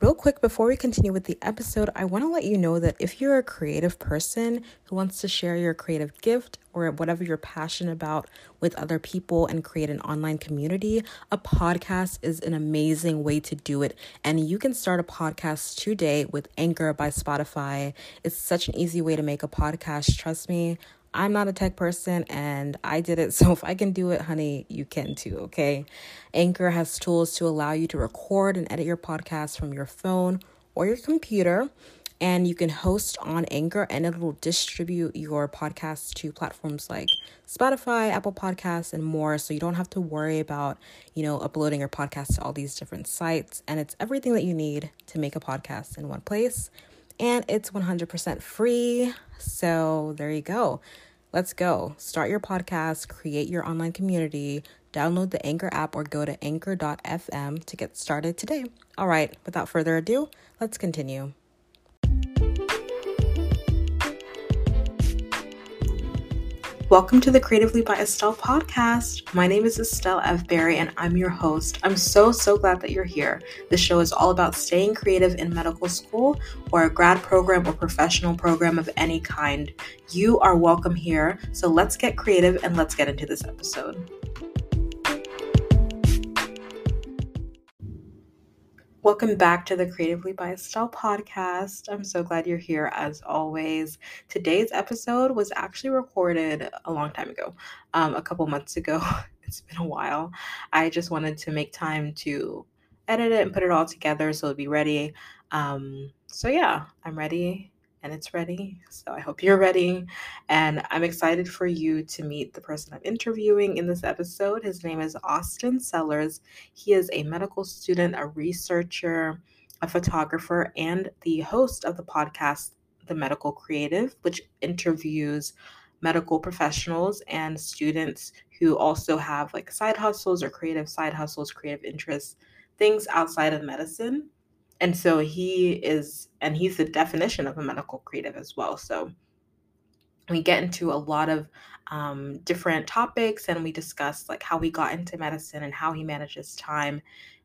Real quick, before we continue with the episode, I want to let you know that if you're a creative person who wants to share your creative gift or whatever you're passionate about with other people and create an online community, a podcast is an amazing way to do it. And you can start a podcast today with Anchor by Spotify. It's such an easy way to make a podcast. Trust me. I'm not a tech person and I did it. So if I can do it, honey, you can too, okay? Anchor has tools to allow you to record and edit your podcast from your phone or your computer. And you can host on Anchor and it will distribute your podcast to platforms like Spotify, Apple Podcasts, and more. So you don't have to worry about, you know, uploading your podcast to all these different sites. And it's everything that you need to make a podcast in one place and it's 100% free. So there you go. Let's go. Start your podcast, create your online community, download the Anchor app, or go to anchor.fm to get started today. All right, without further ado, let's continue. Welcome to the Creatively by Estelle podcast. My name is Estelle F. Berry and I'm your host. I'm so, so glad that you're here. This show is all about staying creative in medical school or a grad program or professional program of any kind. You are welcome here. So let's get creative and let's get into this episode. Welcome back to the Creatively by Estelle podcast. I'm so glad you're here as always. Today's episode was actually recorded a long time ago, um, a couple months ago. it's been a while. I just wanted to make time to edit it and put it all together so it'd be ready. Um, so, yeah, I'm ready and it's ready. So I hope you're ready. And I'm excited for you to meet the person I'm interviewing in this episode. His name is Austin Sellers. He is a medical student, a researcher, a photographer, and the host of the podcast, The Medical Creative, which interviews medical professionals and students who also have like side hustles or creative side hustles, creative interests, things outside of medicine and so he is and he's the definition of a medical creative as well. So we get into a lot of um, different topics and we discuss like how he got into medicine and how he manages time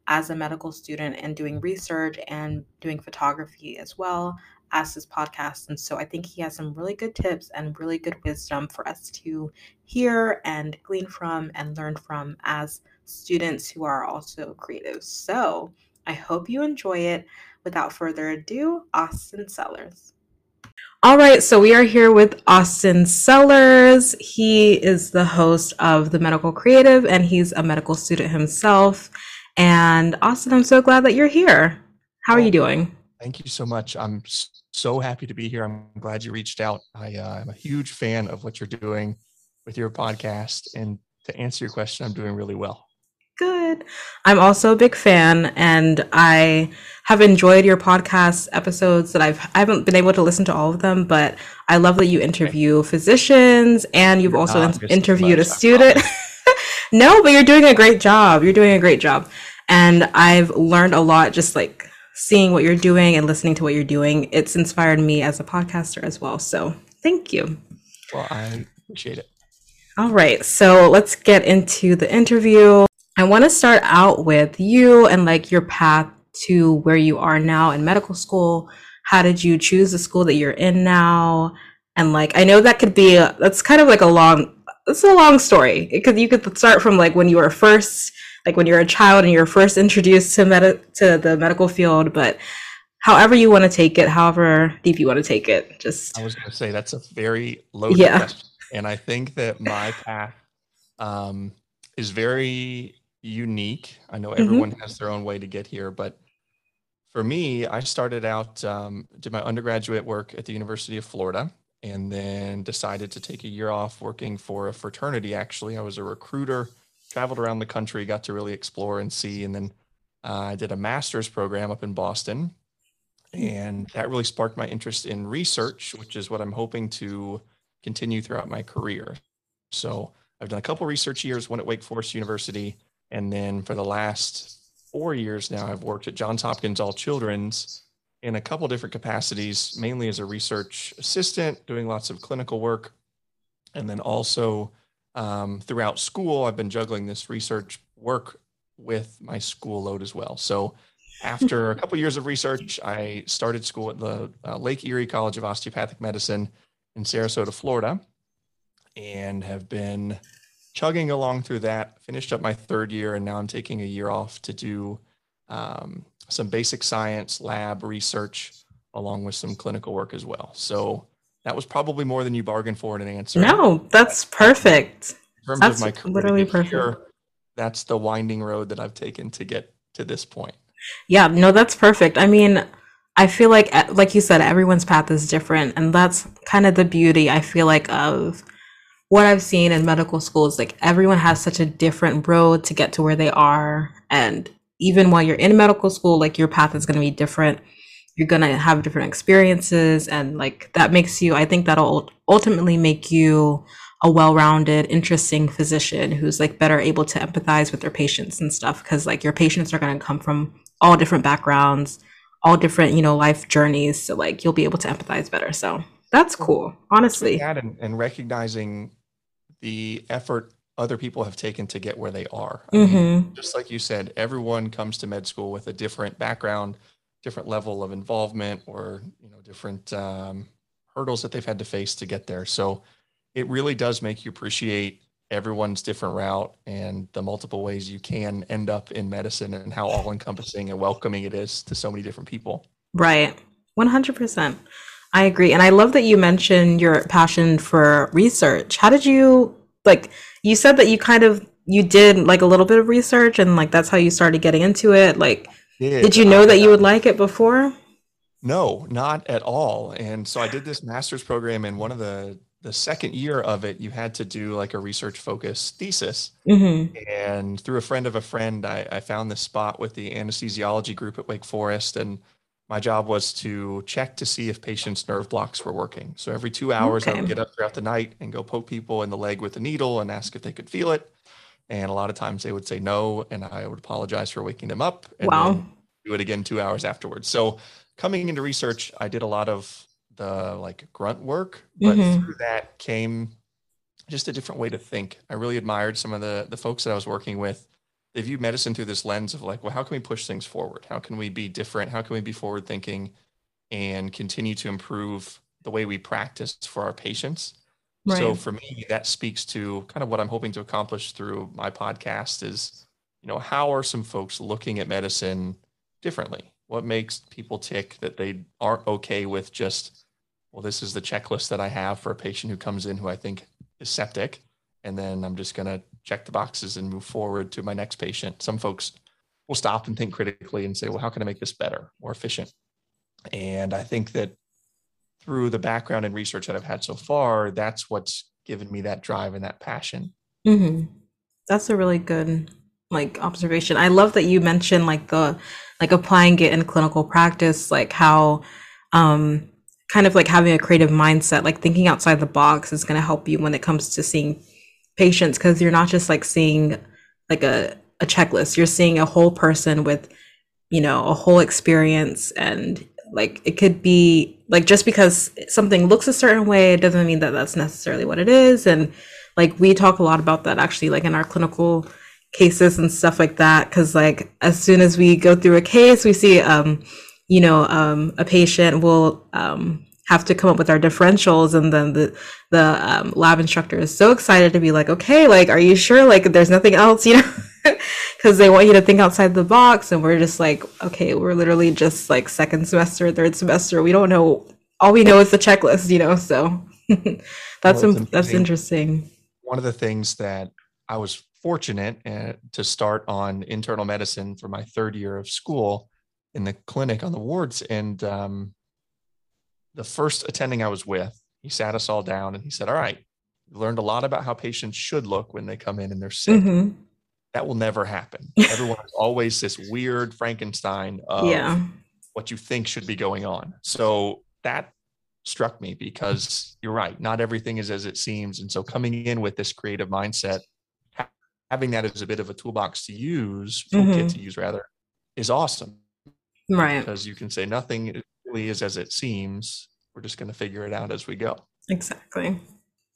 as a medical student and doing research and doing photography as well as his podcast. And so i think he has some really good tips and really good wisdom for us to hear and glean from and learn from as students who are also creatives. So I hope you enjoy it. Without further ado, Austin Sellers. All right, so we are here with Austin Sellers. He is the host of The Medical Creative and he's a medical student himself. And Austin, I'm so glad that you're here. How are you doing? Thank you so much. I'm so happy to be here. I'm glad you reached out. I, uh, I'm a huge fan of what you're doing with your podcast. And to answer your question, I'm doing really well good. I'm also a big fan, and I have enjoyed your podcast episodes. That I've I haven't been able to listen to all of them, but I love that you interview physicians, and you've also in- interviewed a student. no, but you're doing a great job. You're doing a great job, and I've learned a lot just like seeing what you're doing and listening to what you're doing. It's inspired me as a podcaster as well. So thank you. Well, I appreciate it. All right, so let's get into the interview. I want to start out with you and like your path to where you are now in medical school. How did you choose the school that you're in now? And like, I know that could be, a, that's kind of like a long, it's a long story because you could start from like when you were first, like when you're a child and you're first introduced to med- to the medical field, but however you want to take it, however deep you want to take it, just. I was going to say that's a very loaded yeah. question. And I think that my path um, is very unique. I know mm-hmm. everyone mm-hmm. has their own way to get here, but for me, I started out, um, did my undergraduate work at the University of Florida, and then decided to take a year off working for a fraternity. Actually, I was a recruiter, traveled around the country, got to really explore and see, and then uh, I did a master's program up in Boston. And that really sparked my interest in research, which is what I'm hoping to continue throughout my career. So I've done a couple research years, one at Wake Forest University, and then for the last four years now, I've worked at Johns Hopkins All Children's in a couple different capacities, mainly as a research assistant, doing lots of clinical work. And then also um, throughout school, I've been juggling this research work with my school load as well. So after a couple years of research, I started school at the uh, Lake Erie College of Osteopathic Medicine in Sarasota, Florida, and have been chugging along through that. Finished up my third year, and now I'm taking a year off to do um, some basic science lab research along with some clinical work as well. So that was probably more than you bargained for in an answer. No, that's perfect. In terms that's of my career literally perfect. Here, that's the winding road that I've taken to get to this point. Yeah, no, that's perfect. I mean, I feel like, like you said, everyone's path is different, and that's kind of the beauty. I feel like of what I've seen in medical school is Like everyone has such a different road to get to where they are, and even while you're in medical school, like your path is going to be different. You're going to have different experiences, and like that makes you. I think that'll ultimately make you a well-rounded interesting physician who's like better able to empathize with their patients and stuff because like your patients are going to come from all different backgrounds all different you know life journeys so like you'll be able to empathize better so that's cool honestly and, and recognizing the effort other people have taken to get where they are mm-hmm. mean, just like you said everyone comes to med school with a different background different level of involvement or you know different um, hurdles that they've had to face to get there so it really does make you appreciate everyone's different route and the multiple ways you can end up in medicine and how all encompassing and welcoming it is to so many different people. Right. 100%. I agree. And I love that you mentioned your passion for research. How did you like you said that you kind of you did like a little bit of research and like that's how you started getting into it. Like yeah, did you know that you would like it before? No, not at all. And so I did this master's program and one of the the second year of it, you had to do like a research focused thesis. Mm-hmm. And through a friend of a friend, I, I, found this spot with the anesthesiology group at Wake Forest. And my job was to check to see if patients' nerve blocks were working. So every two hours, okay. I would get up throughout the night and go poke people in the leg with a needle and ask if they could feel it. And a lot of times they would say no. And I would apologize for waking them up and wow. do it again two hours afterwards. So coming into research, I did a lot of the like grunt work, but mm-hmm. through that came just a different way to think. I really admired some of the the folks that I was working with. They view medicine through this lens of like, well, how can we push things forward? How can we be different? How can we be forward thinking and continue to improve the way we practice for our patients? Right. So for me, that speaks to kind of what I'm hoping to accomplish through my podcast is, you know, how are some folks looking at medicine differently? What makes people tick that they aren't okay with just well, this is the checklist that I have for a patient who comes in who I think is septic. And then I'm just going to check the boxes and move forward to my next patient. Some folks will stop and think critically and say, well, how can I make this better, more efficient? And I think that through the background and research that I've had so far, that's what's given me that drive and that passion. Mm-hmm. That's a really good like observation. I love that you mentioned like the like applying it in clinical practice, like how um kind of like having a creative mindset, like thinking outside the box is going to help you when it comes to seeing patients because you're not just like seeing like a, a checklist, you're seeing a whole person with, you know, a whole experience. And like it could be like just because something looks a certain way, it doesn't mean that that's necessarily what it is. And like we talk a lot about that actually, like in our clinical cases and stuff like that. Cause like as soon as we go through a case, we see, um, you know, um, a patient will um, have to come up with our differentials, and then the the um, lab instructor is so excited to be like, okay, like, are you sure? Like, there's nothing else, you know? Because they want you to think outside the box, and we're just like, okay, we're literally just like second semester, third semester. We don't know. All we know is the checklist, you know. So that's well, that's interesting. One of the things that I was fortunate uh, to start on internal medicine for my third year of school in the clinic on the wards. And um, the first attending I was with, he sat us all down and he said, All right, learned a lot about how patients should look when they come in and they're sick. Mm-hmm. That will never happen. Everyone is always this weird Frankenstein of yeah. what you think should be going on. So that struck me because you're right. Not everything is as it seems. And so coming in with this creative mindset, having that as a bit of a toolbox to use, toolkit mm-hmm. to use rather, is awesome Right. Because you can say nothing is as it seems. We're just going to figure it out as we go. Exactly.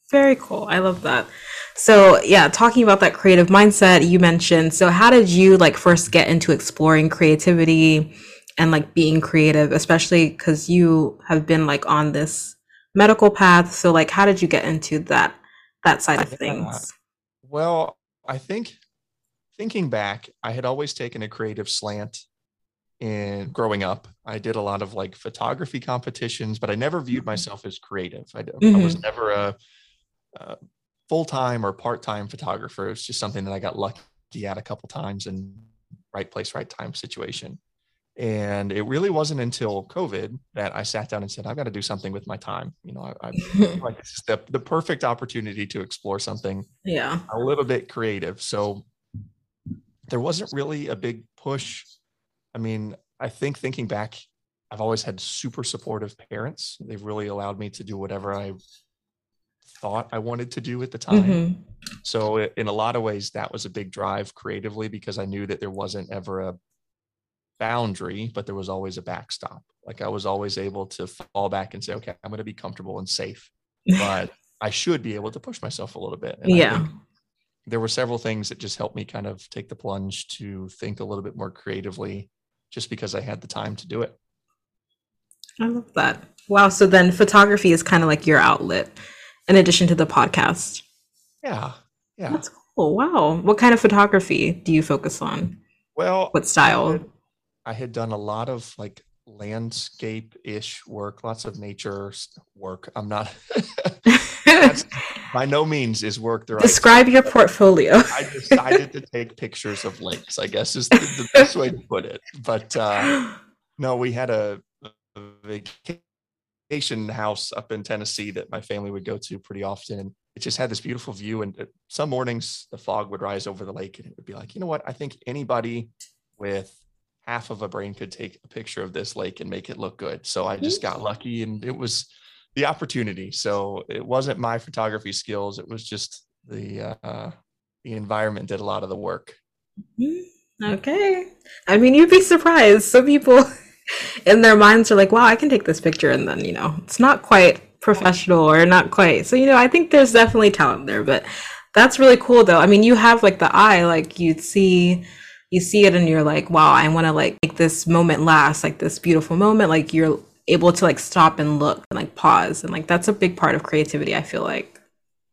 Very cool. I love that. So, yeah, talking about that creative mindset you mentioned. So, how did you like first get into exploring creativity and like being creative, especially cuz you have been like on this medical path. So, like how did you get into that that side of things? well, I think thinking back, I had always taken a creative slant in growing up. I did a lot of like photography competitions, but I never viewed mm-hmm. myself as creative. I, mm-hmm. I was mm-hmm. never a, a full time or part time photographer. It's just something that I got lucky at a couple times and right place, right time situation. And it really wasn't until COVID that I sat down and said, I've got to do something with my time. You know, I, I like it's the, the perfect opportunity to explore something yeah. a little bit creative. So there wasn't really a big push. I mean, I think thinking back, I've always had super supportive parents. They've really allowed me to do whatever I thought I wanted to do at the time. Mm-hmm. So, in a lot of ways, that was a big drive creatively because I knew that there wasn't ever a boundary, but there was always a backstop. Like I was always able to fall back and say, okay, I'm going to be comfortable and safe, but I should be able to push myself a little bit. And yeah. There were several things that just helped me kind of take the plunge to think a little bit more creatively just because I had the time to do it. I love that. Wow. So then photography is kind of like your outlet in addition to the podcast. Yeah. Yeah. That's cool. Wow. What kind of photography do you focus on? Well, what style? I had done a lot of like landscape ish work, lots of nature work. I'm not, by no means is work the right. Describe your portfolio. I decided to take pictures of lakes, I guess is the, the best way to put it. But uh, no, we had a, a vacation house up in Tennessee that my family would go to pretty often. And it just had this beautiful view. And uh, some mornings the fog would rise over the lake and it would be like, you know what? I think anybody with half of a brain could take a picture of this lake and make it look good. So I just got lucky and it was the opportunity. So it wasn't my photography skills. It was just the, uh, the environment did a lot of the work. Mm-hmm. Okay. I mean, you'd be surprised. Some people in their minds are like, wow, I can take this picture. And then, you know, it's not quite professional or not quite. So, you know, I think there's definitely talent there, but that's really cool though. I mean, you have like the eye, like you'd see you see it and you're like, wow, I want to like make this moment last, like this beautiful moment. Like you're able to like stop and look and like pause. And like that's a big part of creativity, I feel like.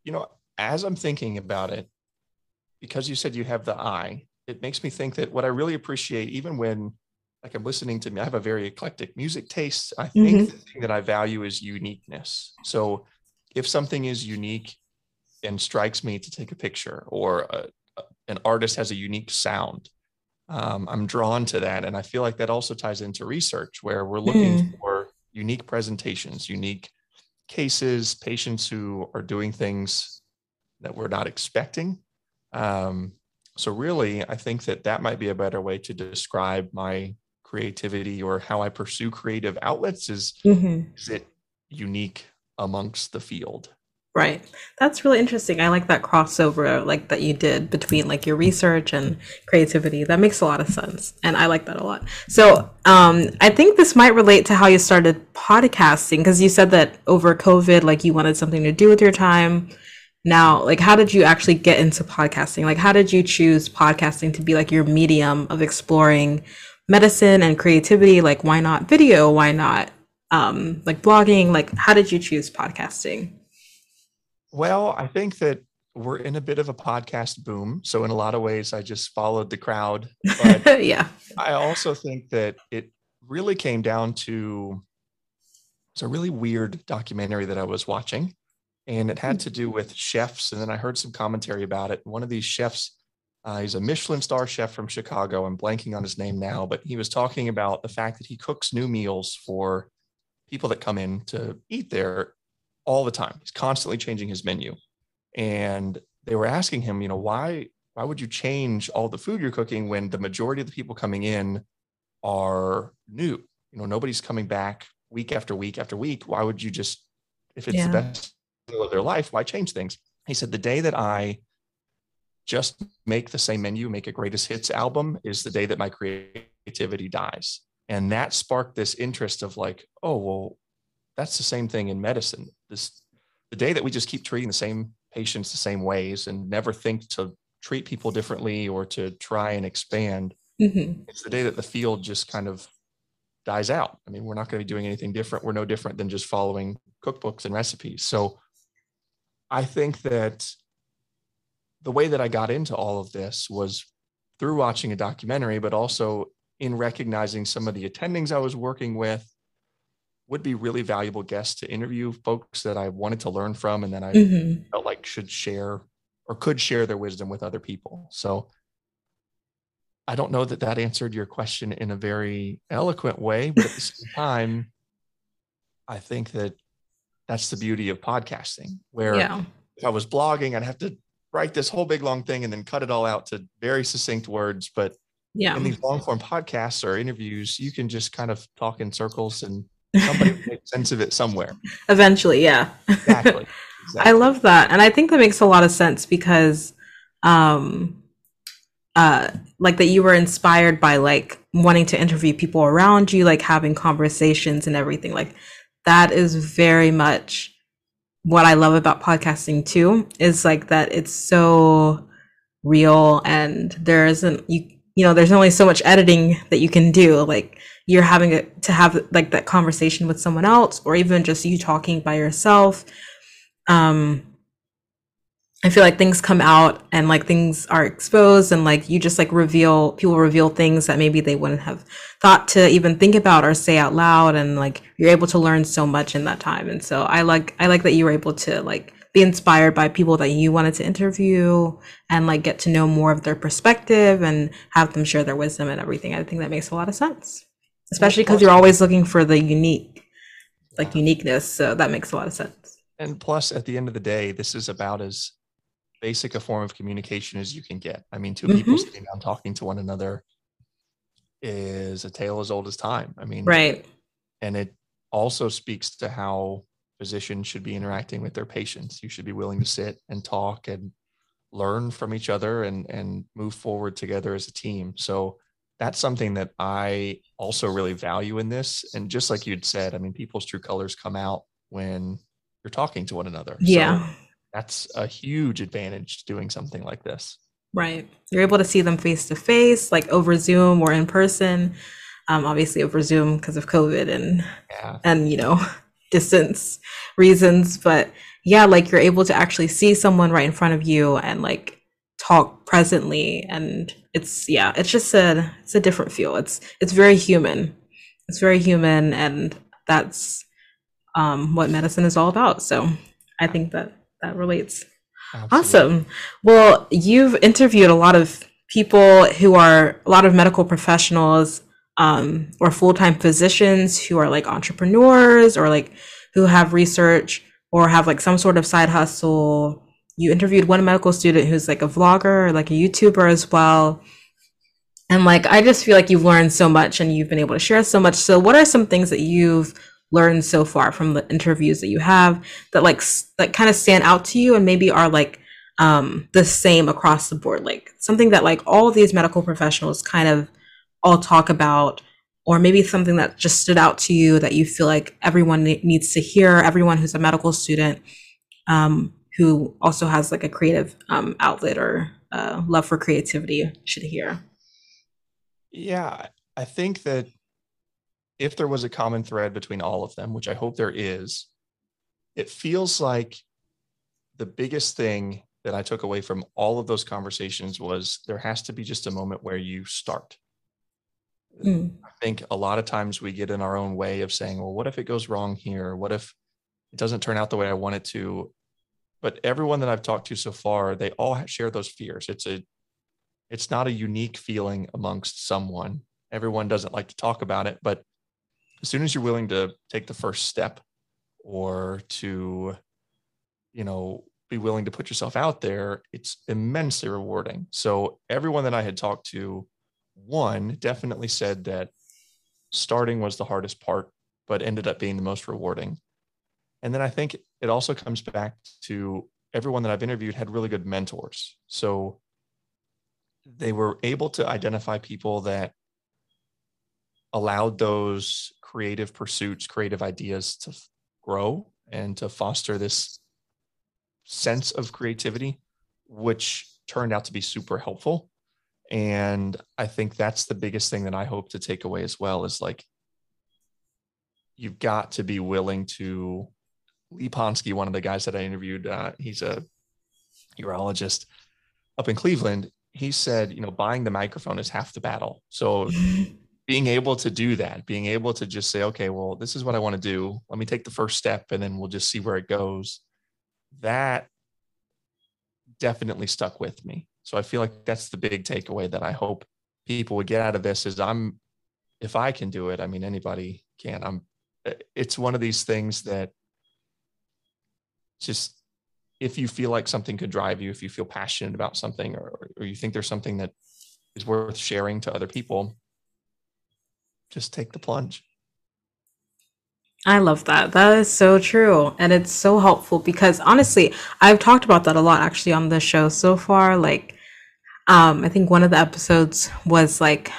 You know, as I'm thinking about it, because you said you have the eye, it makes me think that what I really appreciate, even when like I'm listening to me, I have a very eclectic music taste. I think mm-hmm. the thing that I value is uniqueness. So if something is unique and strikes me to take a picture or a, an artist has a unique sound um, I'm drawn to that. And I feel like that also ties into research where we're looking mm. for unique presentations, unique cases, patients who are doing things that we're not expecting. Um, so, really, I think that that might be a better way to describe my creativity or how I pursue creative outlets is, mm-hmm. is it unique amongst the field? Right. That's really interesting. I like that crossover like that you did between like your research and creativity. That makes a lot of sense. And I like that a lot. So, um I think this might relate to how you started podcasting because you said that over COVID like you wanted something to do with your time. Now, like how did you actually get into podcasting? Like how did you choose podcasting to be like your medium of exploring medicine and creativity? Like why not video? Why not um like blogging? Like how did you choose podcasting? Well, I think that we're in a bit of a podcast boom. So in a lot of ways, I just followed the crowd. But yeah. I also think that it really came down to it's a really weird documentary that I was watching. And it had to do with chefs. And then I heard some commentary about it. One of these chefs, uh, he's a Michelin star chef from Chicago. I'm blanking on his name now, but he was talking about the fact that he cooks new meals for people that come in to eat there all the time. He's constantly changing his menu. And they were asking him, you know, why why would you change all the food you're cooking when the majority of the people coming in are new? You know, nobody's coming back week after week after week. Why would you just if it's yeah. the best of their life, why change things? He said the day that I just make the same menu, make a greatest hits album is the day that my creativity dies. And that sparked this interest of like, oh, well, that's the same thing in medicine. This the day that we just keep treating the same patients the same ways and never think to treat people differently or to try and expand, mm-hmm. it's the day that the field just kind of dies out. I mean, we're not going to be doing anything different. We're no different than just following cookbooks and recipes. So I think that the way that I got into all of this was through watching a documentary, but also in recognizing some of the attendings I was working with would be really valuable guests to interview folks that I wanted to learn from and then I mm-hmm. felt like should share or could share their wisdom with other people. So I don't know that that answered your question in a very eloquent way, but at the same time, I think that that's the beauty of podcasting, where yeah. if I was blogging, I'd have to write this whole big long thing and then cut it all out to very succinct words. But yeah. in these long form podcasts or interviews, you can just kind of talk in circles and somebody makes sense of it somewhere. Eventually, yeah. Exactly. exactly. I love that. And I think that makes a lot of sense because um uh like that you were inspired by like wanting to interview people around you, like having conversations and everything. Like that is very much what I love about podcasting too, is like that it's so real and there isn't you you know, there's only so much editing that you can do. Like you're having a, to have like that conversation with someone else or even just you talking by yourself um i feel like things come out and like things are exposed and like you just like reveal people reveal things that maybe they wouldn't have thought to even think about or say out loud and like you're able to learn so much in that time. And so i like i like that you were able to like be inspired by people that you wanted to interview and like get to know more of their perspective and have them share their wisdom and everything. I think that makes a lot of sense especially because you're always looking for the unique like uniqueness so that makes a lot of sense. And plus at the end of the day this is about as basic a form of communication as you can get. I mean 2 mm-hmm. people sitting down talking to one another is a tale as old as time. I mean right. and it also speaks to how physicians should be interacting with their patients. You should be willing to sit and talk and learn from each other and and move forward together as a team. So that's something that I also really value in this. And just like you'd said, I mean, people's true colors come out when you're talking to one another. Yeah. So that's a huge advantage to doing something like this. Right. You're able to see them face to face, like over Zoom or in person. Um, obviously over Zoom because of COVID and yeah. and you know distance reasons. But yeah, like you're able to actually see someone right in front of you and like talk presently and it's yeah it's just a it's a different feel. It's it's very human. It's very human and that's um, what medicine is all about. So i think that that relates. Absolutely. awesome. Well you've interviewed a lot of people who are a lot of medical professionals um, or full-time physicians who are like entrepreneurs or like who have research or have like some sort of side hustle you interviewed one medical student who's like a vlogger, like a YouTuber as well. And like, I just feel like you've learned so much and you've been able to share so much. So, what are some things that you've learned so far from the interviews that you have that like that kind of stand out to you and maybe are like um, the same across the board? Like something that like all these medical professionals kind of all talk about, or maybe something that just stood out to you that you feel like everyone needs to hear. Everyone who's a medical student um, who also has like a creative um, outlet or uh, love for creativity should hear. Yeah, I think that if there was a common thread between all of them, which I hope there is, it feels like the biggest thing that I took away from all of those conversations was there has to be just a moment where you start. Mm. I think a lot of times we get in our own way of saying, well, what if it goes wrong here? What if it doesn't turn out the way I want it to? But everyone that I've talked to so far, they all share those fears. It's a, it's not a unique feeling amongst someone. Everyone doesn't like to talk about it, but as soon as you're willing to take the first step or to, you know, be willing to put yourself out there, it's immensely rewarding. So everyone that I had talked to, one definitely said that starting was the hardest part, but ended up being the most rewarding. And then I think it also comes back to everyone that I've interviewed had really good mentors. So they were able to identify people that allowed those creative pursuits, creative ideas to grow and to foster this sense of creativity, which turned out to be super helpful. And I think that's the biggest thing that I hope to take away as well is like, you've got to be willing to. Lee Ponsky, one of the guys that I interviewed, uh, he's a urologist up in Cleveland. He said, you know, buying the microphone is half the battle. So being able to do that, being able to just say, okay, well, this is what I want to do. Let me take the first step and then we'll just see where it goes. That definitely stuck with me. So I feel like that's the big takeaway that I hope people would get out of this is I'm if I can do it, I mean anybody can. I'm it's one of these things that just if you feel like something could drive you, if you feel passionate about something or, or you think there's something that is worth sharing to other people, just take the plunge. I love that. That is so true. And it's so helpful because honestly, I've talked about that a lot actually on the show so far. Like, um, I think one of the episodes was like,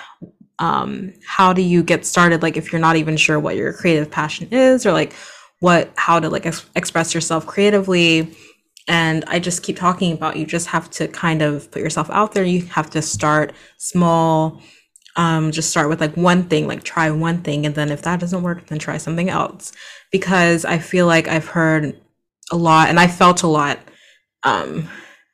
um, how do you get started? Like, if you're not even sure what your creative passion is or like what, how to like ex- express yourself creatively. And I just keep talking about you just have to kind of put yourself out there. You have to start small um, just start with like one thing, like try one thing. And then if that doesn't work, then try something else. Because I feel like I've heard a lot and I felt a lot um,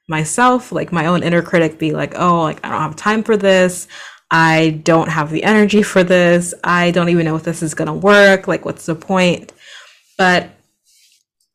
myself, like my own inner critic be like, oh, like I don't have time for this. I don't have the energy for this. I don't even know if this is going to work. Like, what's the point? But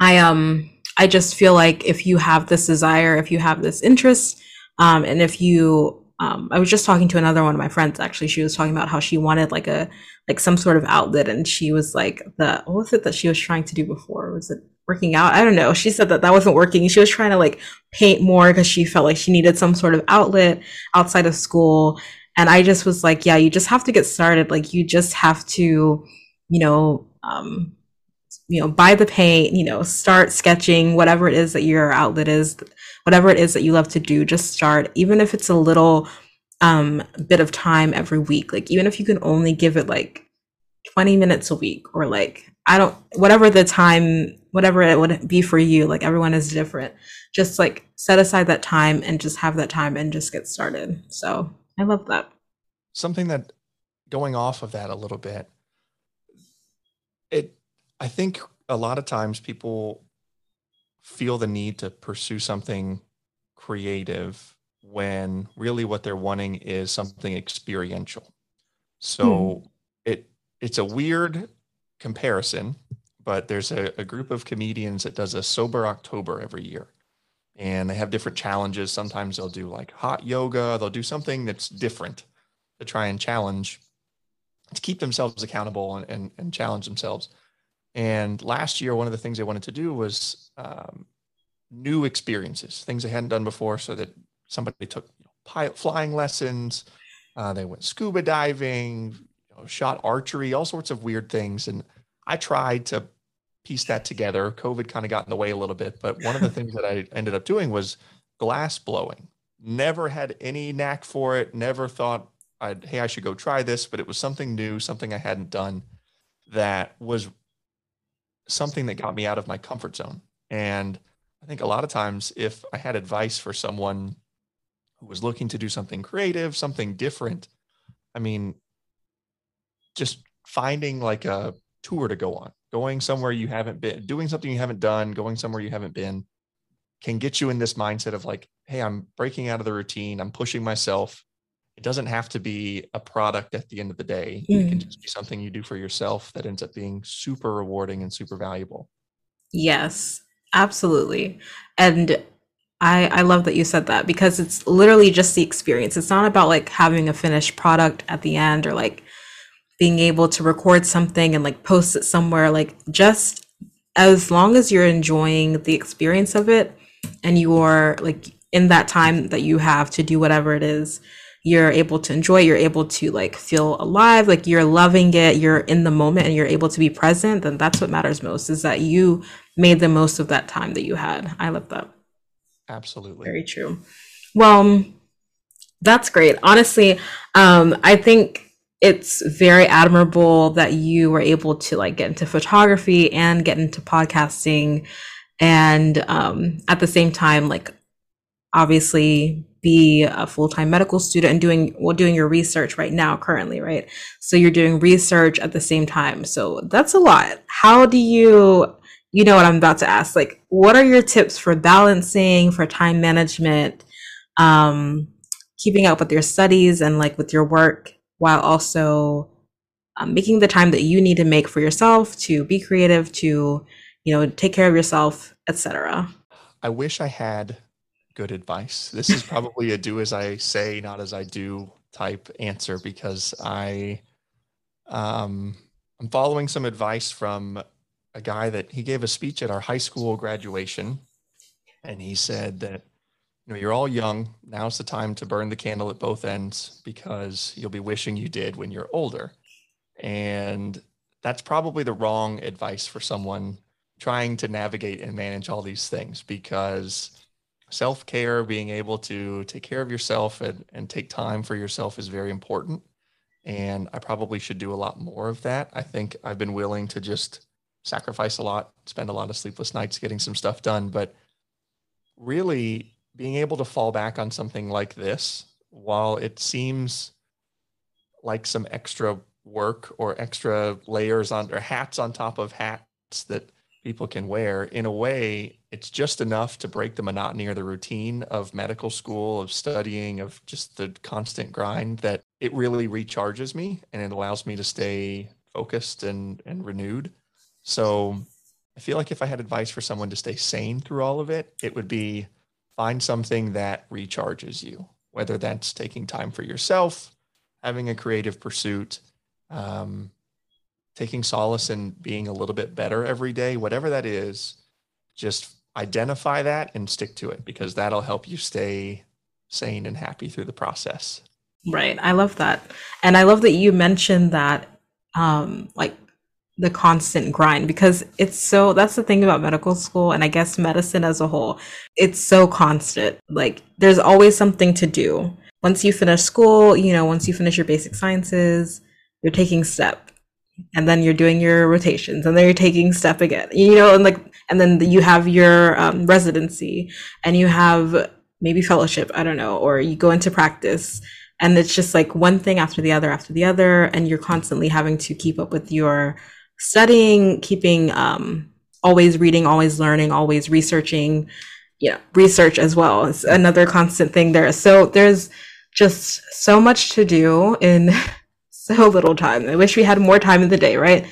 I, um, I just feel like if you have this desire, if you have this interest, um, and if you um, I was just talking to another one of my friends actually. She was talking about how she wanted like a like some sort of outlet, and she was like the what was it that she was trying to do before? Was it working out? I don't know. She said that that wasn't working. She was trying to like paint more because she felt like she needed some sort of outlet outside of school. And I just was like, yeah, you just have to get started. Like you just have to, you know, um, you know, buy the paint, you know, start sketching, whatever it is that your outlet is whatever it is that you love to do, just start, even if it's a little um, bit of time every week. Like, even if you can only give it like 20 minutes a week or like, I don't, whatever the time, whatever it would be for you, like everyone is different. Just like set aside that time and just have that time and just get started. So I love that. Something that going off of that a little bit, it, I think a lot of times people feel the need to pursue something creative when really what they're wanting is something experiential. So mm. it it's a weird comparison, but there's a, a group of comedians that does a sober October every year. And they have different challenges. Sometimes they'll do like hot yoga, they'll do something that's different to try and challenge to keep themselves accountable and, and, and challenge themselves. And last year, one of the things they wanted to do was um, new experiences, things they hadn't done before, so that somebody took you know, pilot flying lessons, uh, they went scuba diving, you know, shot archery, all sorts of weird things. And I tried to piece that together. COVID kind of got in the way a little bit, but one of the things that I ended up doing was glass blowing. Never had any knack for it. Never thought I'd, hey, I should go try this, but it was something new, something I hadn't done that was something that got me out of my comfort zone. And I think a lot of times, if I had advice for someone who was looking to do something creative, something different, I mean, just finding like a tour to go on, going somewhere you haven't been, doing something you haven't done, going somewhere you haven't been can get you in this mindset of like, hey, I'm breaking out of the routine, I'm pushing myself it doesn't have to be a product at the end of the day. Mm. It can mm. just be something you do for yourself that ends up being super rewarding and super valuable. Yes, absolutely. And I I love that you said that because it's literally just the experience. It's not about like having a finished product at the end or like being able to record something and like post it somewhere like just as long as you're enjoying the experience of it and you're like in that time that you have to do whatever it is you're able to enjoy you're able to like feel alive like you're loving it you're in the moment and you're able to be present then that's what matters most is that you made the most of that time that you had. I love that. Absolutely. Very true. Well that's great. Honestly um i think it's very admirable that you were able to like get into photography and get into podcasting and um, at the same time like obviously be a full-time medical student and doing well doing your research right now currently right? So you're doing research at the same time. So that's a lot. How do you you know what i'm about to ask like what are your tips for balancing for time management um keeping up with your studies and like with your work while also um, making the time that you need to make for yourself to be creative to you know take care of yourself etc i wish i had good advice. This is probably a do as I say, not as I do type answer because I um I'm following some advice from a guy that he gave a speech at our high school graduation. And he said that you know you're all young. Now's the time to burn the candle at both ends because you'll be wishing you did when you're older. And that's probably the wrong advice for someone trying to navigate and manage all these things because self care, being able to take care of yourself and, and take time for yourself is very important. And I probably should do a lot more of that. I think I've been willing to just sacrifice a lot, spend a lot of sleepless nights getting some stuff done. But really, being able to fall back on something like this, while it seems like some extra work or extra layers on or hats on top of hats that people can wear in a way it's just enough to break the monotony or the routine of medical school of studying of just the constant grind that it really recharges me and it allows me to stay focused and and renewed. So i feel like if i had advice for someone to stay sane through all of it it would be find something that recharges you whether that's taking time for yourself having a creative pursuit um, taking solace in being a little bit better every day, whatever that is, just identify that and stick to it because that'll help you stay sane and happy through the process. Right. I love that. And I love that you mentioned that um like the constant grind because it's so that's the thing about medical school and I guess medicine as a whole. It's so constant. Like there's always something to do. Once you finish school, you know, once you finish your basic sciences, you're taking step and then you're doing your rotations and then you're taking step again you know and like and then you have your um, residency and you have maybe fellowship i don't know or you go into practice and it's just like one thing after the other after the other and you're constantly having to keep up with your studying keeping um, always reading always learning always researching yeah research as well it's another constant thing there. So there's just so much to do in so little time. I wish we had more time in the day, right?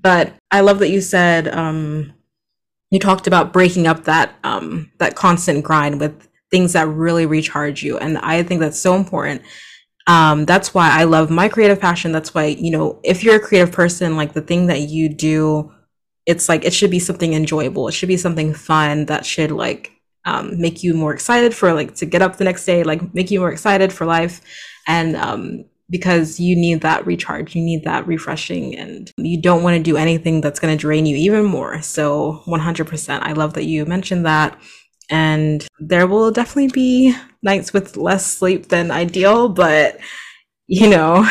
But I love that you said um, you talked about breaking up that um, that constant grind with things that really recharge you, and I think that's so important. Um, that's why I love my creative passion. That's why you know if you're a creative person, like the thing that you do, it's like it should be something enjoyable. It should be something fun that should like um, make you more excited for like to get up the next day, like make you more excited for life. And um, because you need that recharge, you need that refreshing, and you don't want to do anything that's going to drain you even more. So, 100%. I love that you mentioned that. And there will definitely be nights with less sleep than ideal, but you know,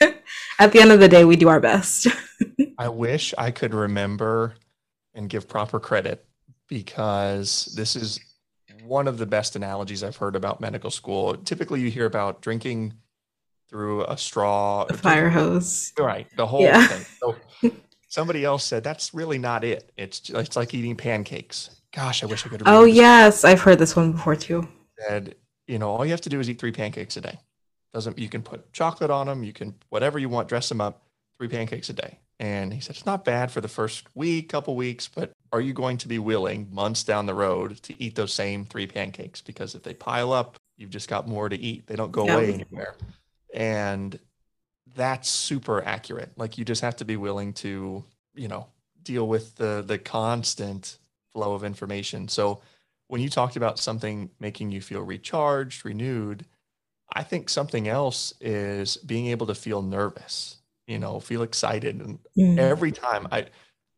at the end of the day, we do our best. I wish I could remember and give proper credit because this is one of the best analogies I've heard about medical school. Typically, you hear about drinking through a straw, a fire hose. Right, the whole yeah. thing. So somebody else said that's really not it. It's it's like eating pancakes. Gosh, I wish I could. Oh yes, I've heard this one before too. Said you know all you have to do is eat three pancakes a day. Doesn't you can put chocolate on them, you can whatever you want, dress them up. Three pancakes a day. And he said it's not bad for the first week, couple weeks, but are you going to be willing months down the road to eat those same three pancakes? Because if they pile up, you've just got more to eat. They don't go away anywhere and that's super accurate. Like you just have to be willing to you know deal with the the constant flow of information. So when you talked about something making you feel recharged renewed i think something else is being able to feel nervous you know feel excited. And mm. every time i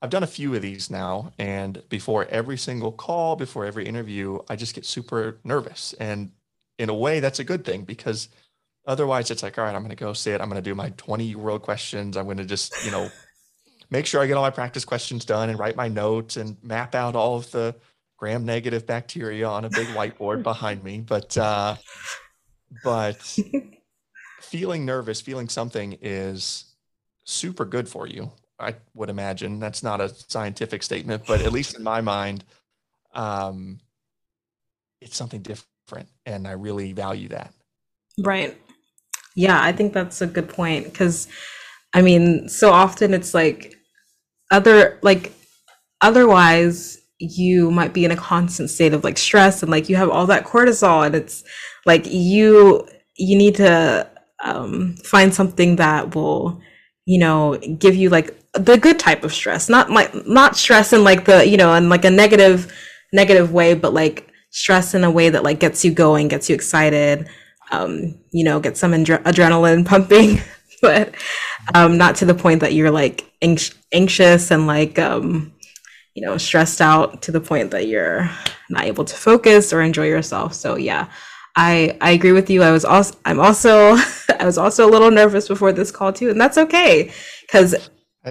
i've done a few of these now and before every single call before every interview i just get super nervous. And in a way that's a good thing because Otherwise, it's like, all right, I'm going to go sit. I'm going to do my 20 year old questions. I'm going to just, you know, make sure I get all my practice questions done and write my notes and map out all of the gram negative bacteria on a big whiteboard behind me. But uh, but feeling nervous, feeling something is super good for you. I would imagine that's not a scientific statement, but at least in my mind, um, it's something different, and I really value that. Right. Yeah, I think that's a good point because I mean, so often it's like other like otherwise you might be in a constant state of like stress and like you have all that cortisol and it's like you you need to um, find something that will you know give you like the good type of stress not like not stress in like the you know in like a negative negative way but like stress in a way that like gets you going gets you excited um, you know get some adre- adrenaline pumping but um, not to the point that you're like anxious and like um, you know stressed out to the point that you're not able to focus or enjoy yourself. So yeah i i agree with you. I was also i'm also i was also a little nervous before this call too and that's okay because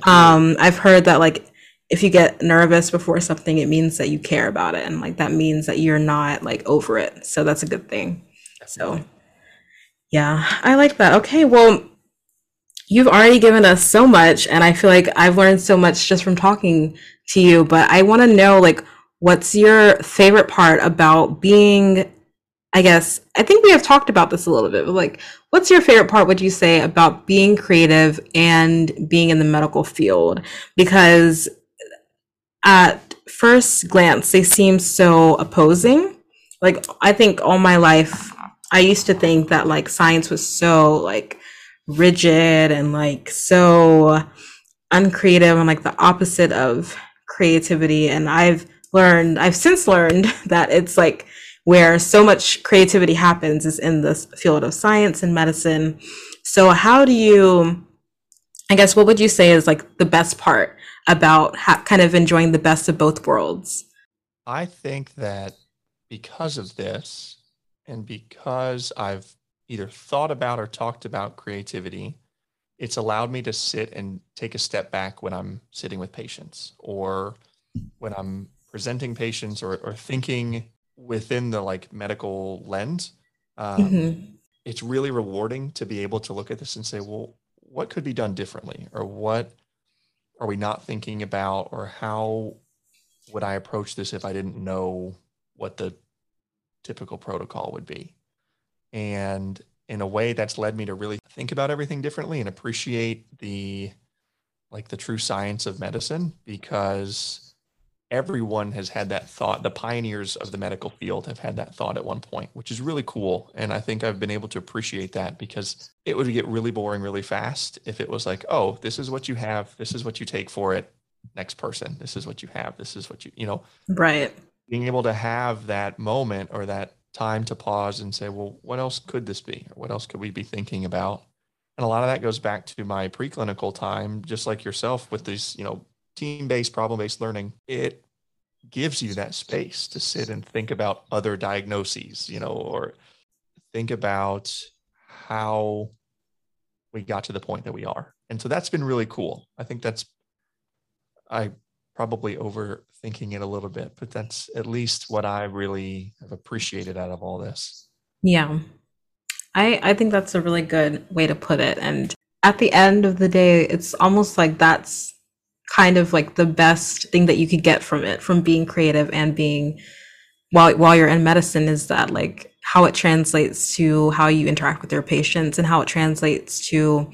um i've heard that like if you get nervous before something it means that you care about it and like that means that you're not like over it. So that's a good thing. So yeah i like that okay well you've already given us so much and i feel like i've learned so much just from talking to you, but I want to know like what's your favorite part about being I guess I think we have talked about this a little bit, but like what's your favorite part would you say about being creative and being in the medical field? Because at first glance they seem so opposing. Like I think all my life I used to think that like science was so like rigid and like so uncreative and like the opposite of creativity and I've learned I've since learned that it's like where so much creativity happens is in this field of science and medicine. So how do you I guess what would you say is like the best part about ha- kind of enjoying the best of both worlds? I think that because of this and because I've either thought about or talked about creativity it's allowed me to sit and take a step back when I'm sitting with patients or when I'm presenting patients or, or thinking within the like medical lens. Um, mm-hmm. It's really rewarding to be able to look at this and say, well, what could be done differently or what are we not thinking about or how would I approach this if I didn't know what the typical protocol would be? And in a way that's led me to really think about everything differently and appreciate the like the true science of medicine because everyone has had that thought. The pioneers of the medical field have had that thought at one point which is really cool. And i think i've been able to appreciate that because it would get really boring really fast if it was like oh this is what you have. This is what you take for it. Next person. This is what you have. This is what you you know? Right being able to have that moment or that time to pause and say, well, what else could this be? Or what else could we be thinking about? And a lot of that goes back to my preclinical time, just like yourself with these, you know, team-based, problem-based learning. It gives you that space to sit and think about other diagnoses, you know, or think about how we got to the point that we are. And so that's been really cool. I think that's I probably overthinking it a little bit, but that's at least what I really have appreciated out of all this. Yeah. I I think that's a really good way to put it and at the end of the day it's almost like that's kind of like the best thing that you could get from it from being creative and being while while you're in medicine is that like how it translates to how you interact with your patients and how it translates to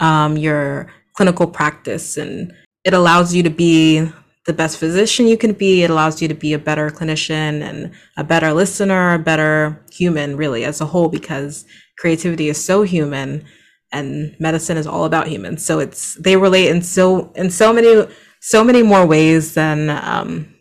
um, your clinical practice and it allows you to be the best physician you can be. It allows you to be a better clinician and a better listener, a better human, really, as a whole, because creativity is so human and medicine is all about humans. So it's they relate in so in so many so many more ways than um,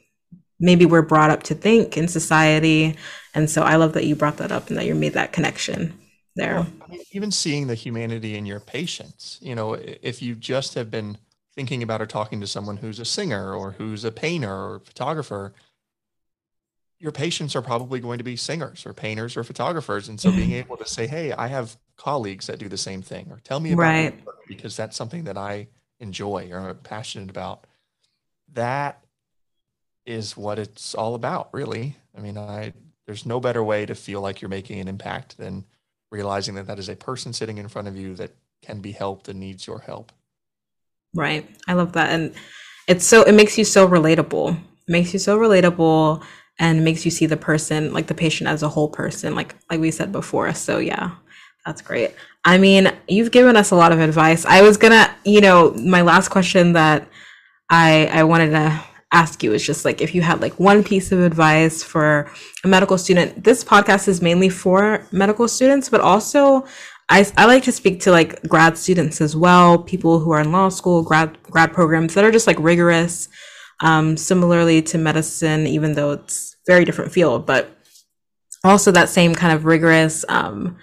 maybe we're brought up to think in society. And so I love that you brought that up and that you made that connection there. Well, even seeing the humanity in your patients, you know, if you just have been thinking about or talking to someone who's a singer or who's a painter or photographer, your patients are probably going to be singers or painters or photographers. And so mm-hmm. being able to say, Hey, I have colleagues that do the same thing or tell me about right. it because that's something that I enjoy or I'm passionate about, that is what it's all about, really. I mean, I there's no better way to feel like you're making an impact than realizing that that is a person sitting in front of you that can be helped and needs your help. Right. I love that. And it's so it makes you so relatable. It makes you so relatable and makes you see the person, like the patient as a whole person, like like we said before. So yeah, that's great. I mean, you've given us a lot of advice. I was gonna, you know, my last question that I I wanted to ask you is just like if you had like one piece of advice for a medical student. This podcast is mainly for medical students, but also I, I like to speak to like grad students as well, people who are in law school, grad grad programs that are just like rigorous. Um, similarly to medicine, even though it's very different field, but also that same kind of rigorous um,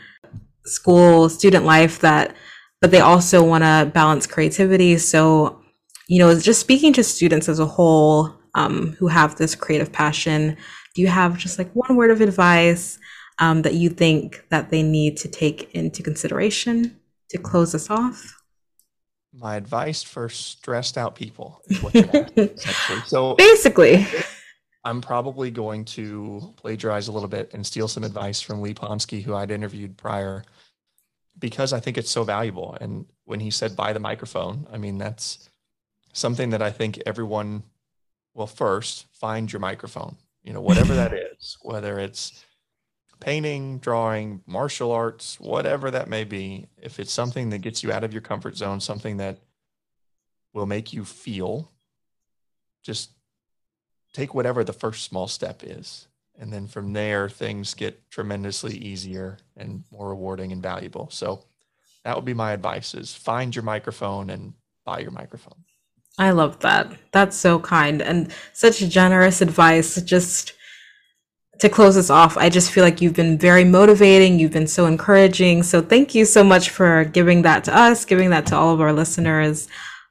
school student life that, but they also want to balance creativity. So, you know, just speaking to students as a whole um, who have this creative passion, do you have just like one word of advice um, that you think that they need to take into consideration to close us off? My advice for stressed out people is what asking, So basically, I'm probably going to plagiarize a little bit and steal some advice from Lee Ponsky, who I'd interviewed prior, because I think it's so valuable. And when he said buy the microphone, I mean, that's something that I think everyone will first find your microphone, you know, whatever that is, whether it's painting, drawing, martial arts, whatever that may be. If it's something that gets you out of your comfort zone, something that will make you feel, just take whatever the first small step is. And then from there, things get tremendously easier and more rewarding and valuable. So that would be my advice is find your microphone and buy your microphone. I love that. That's so kind and such generous advice. Just to close this off, I just feel like you've been very motivating. You've been so encouraging. So thank you so much for giving that to us, giving that to all of our listeners.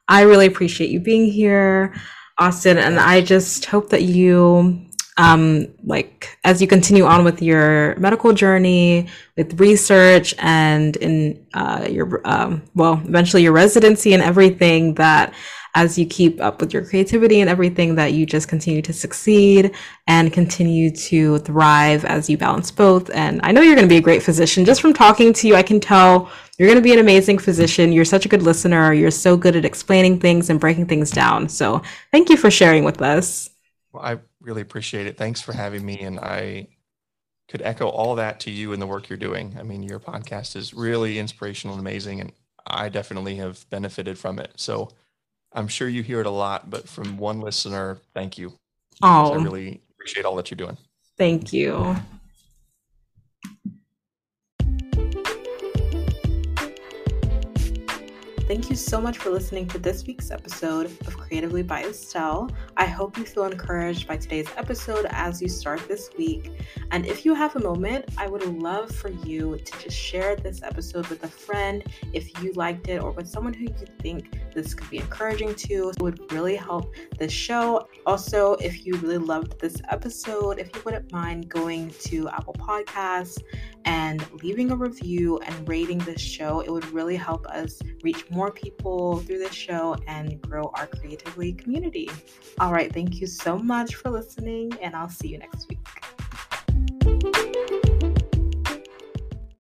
I really appreciate you being here. Austin, and I just hope that you, um, like, as you continue on with your medical journey, with research, and in uh, your, um, well, eventually your residency and everything, that as you keep up with your creativity and everything, that you just continue to succeed and continue to thrive as you balance both. And I know you're going to be a great physician. Just from talking to you, I can tell you're going to be an amazing physician. You're such a good listener. You're so good at explaining things and breaking things down. So thank you for sharing with us. Well, I really appreciate it. Thanks for having me. And I could echo all that to you and the work you're doing. I mean, your podcast is really inspirational and amazing. And I definitely have benefited from it. So I'm sure you hear it a lot, but from one listener, thank you. Oh, I really appreciate all that you're doing. Thank you. Thank you so much for listening to this week's episode of Creatively by Estelle. I hope you feel encouraged by today's episode as you start this week. And if you have a moment, I would love for you to just share this episode with a friend if you liked it or with someone who you think this could be encouraging to. It would really help this show. Also, if you really loved this episode, if you wouldn't mind going to Apple Podcasts and leaving a review and rating this show, it would really help us reach more people through this show and grow our creatively community. All right, thank you so much for listening, and I'll see you next week.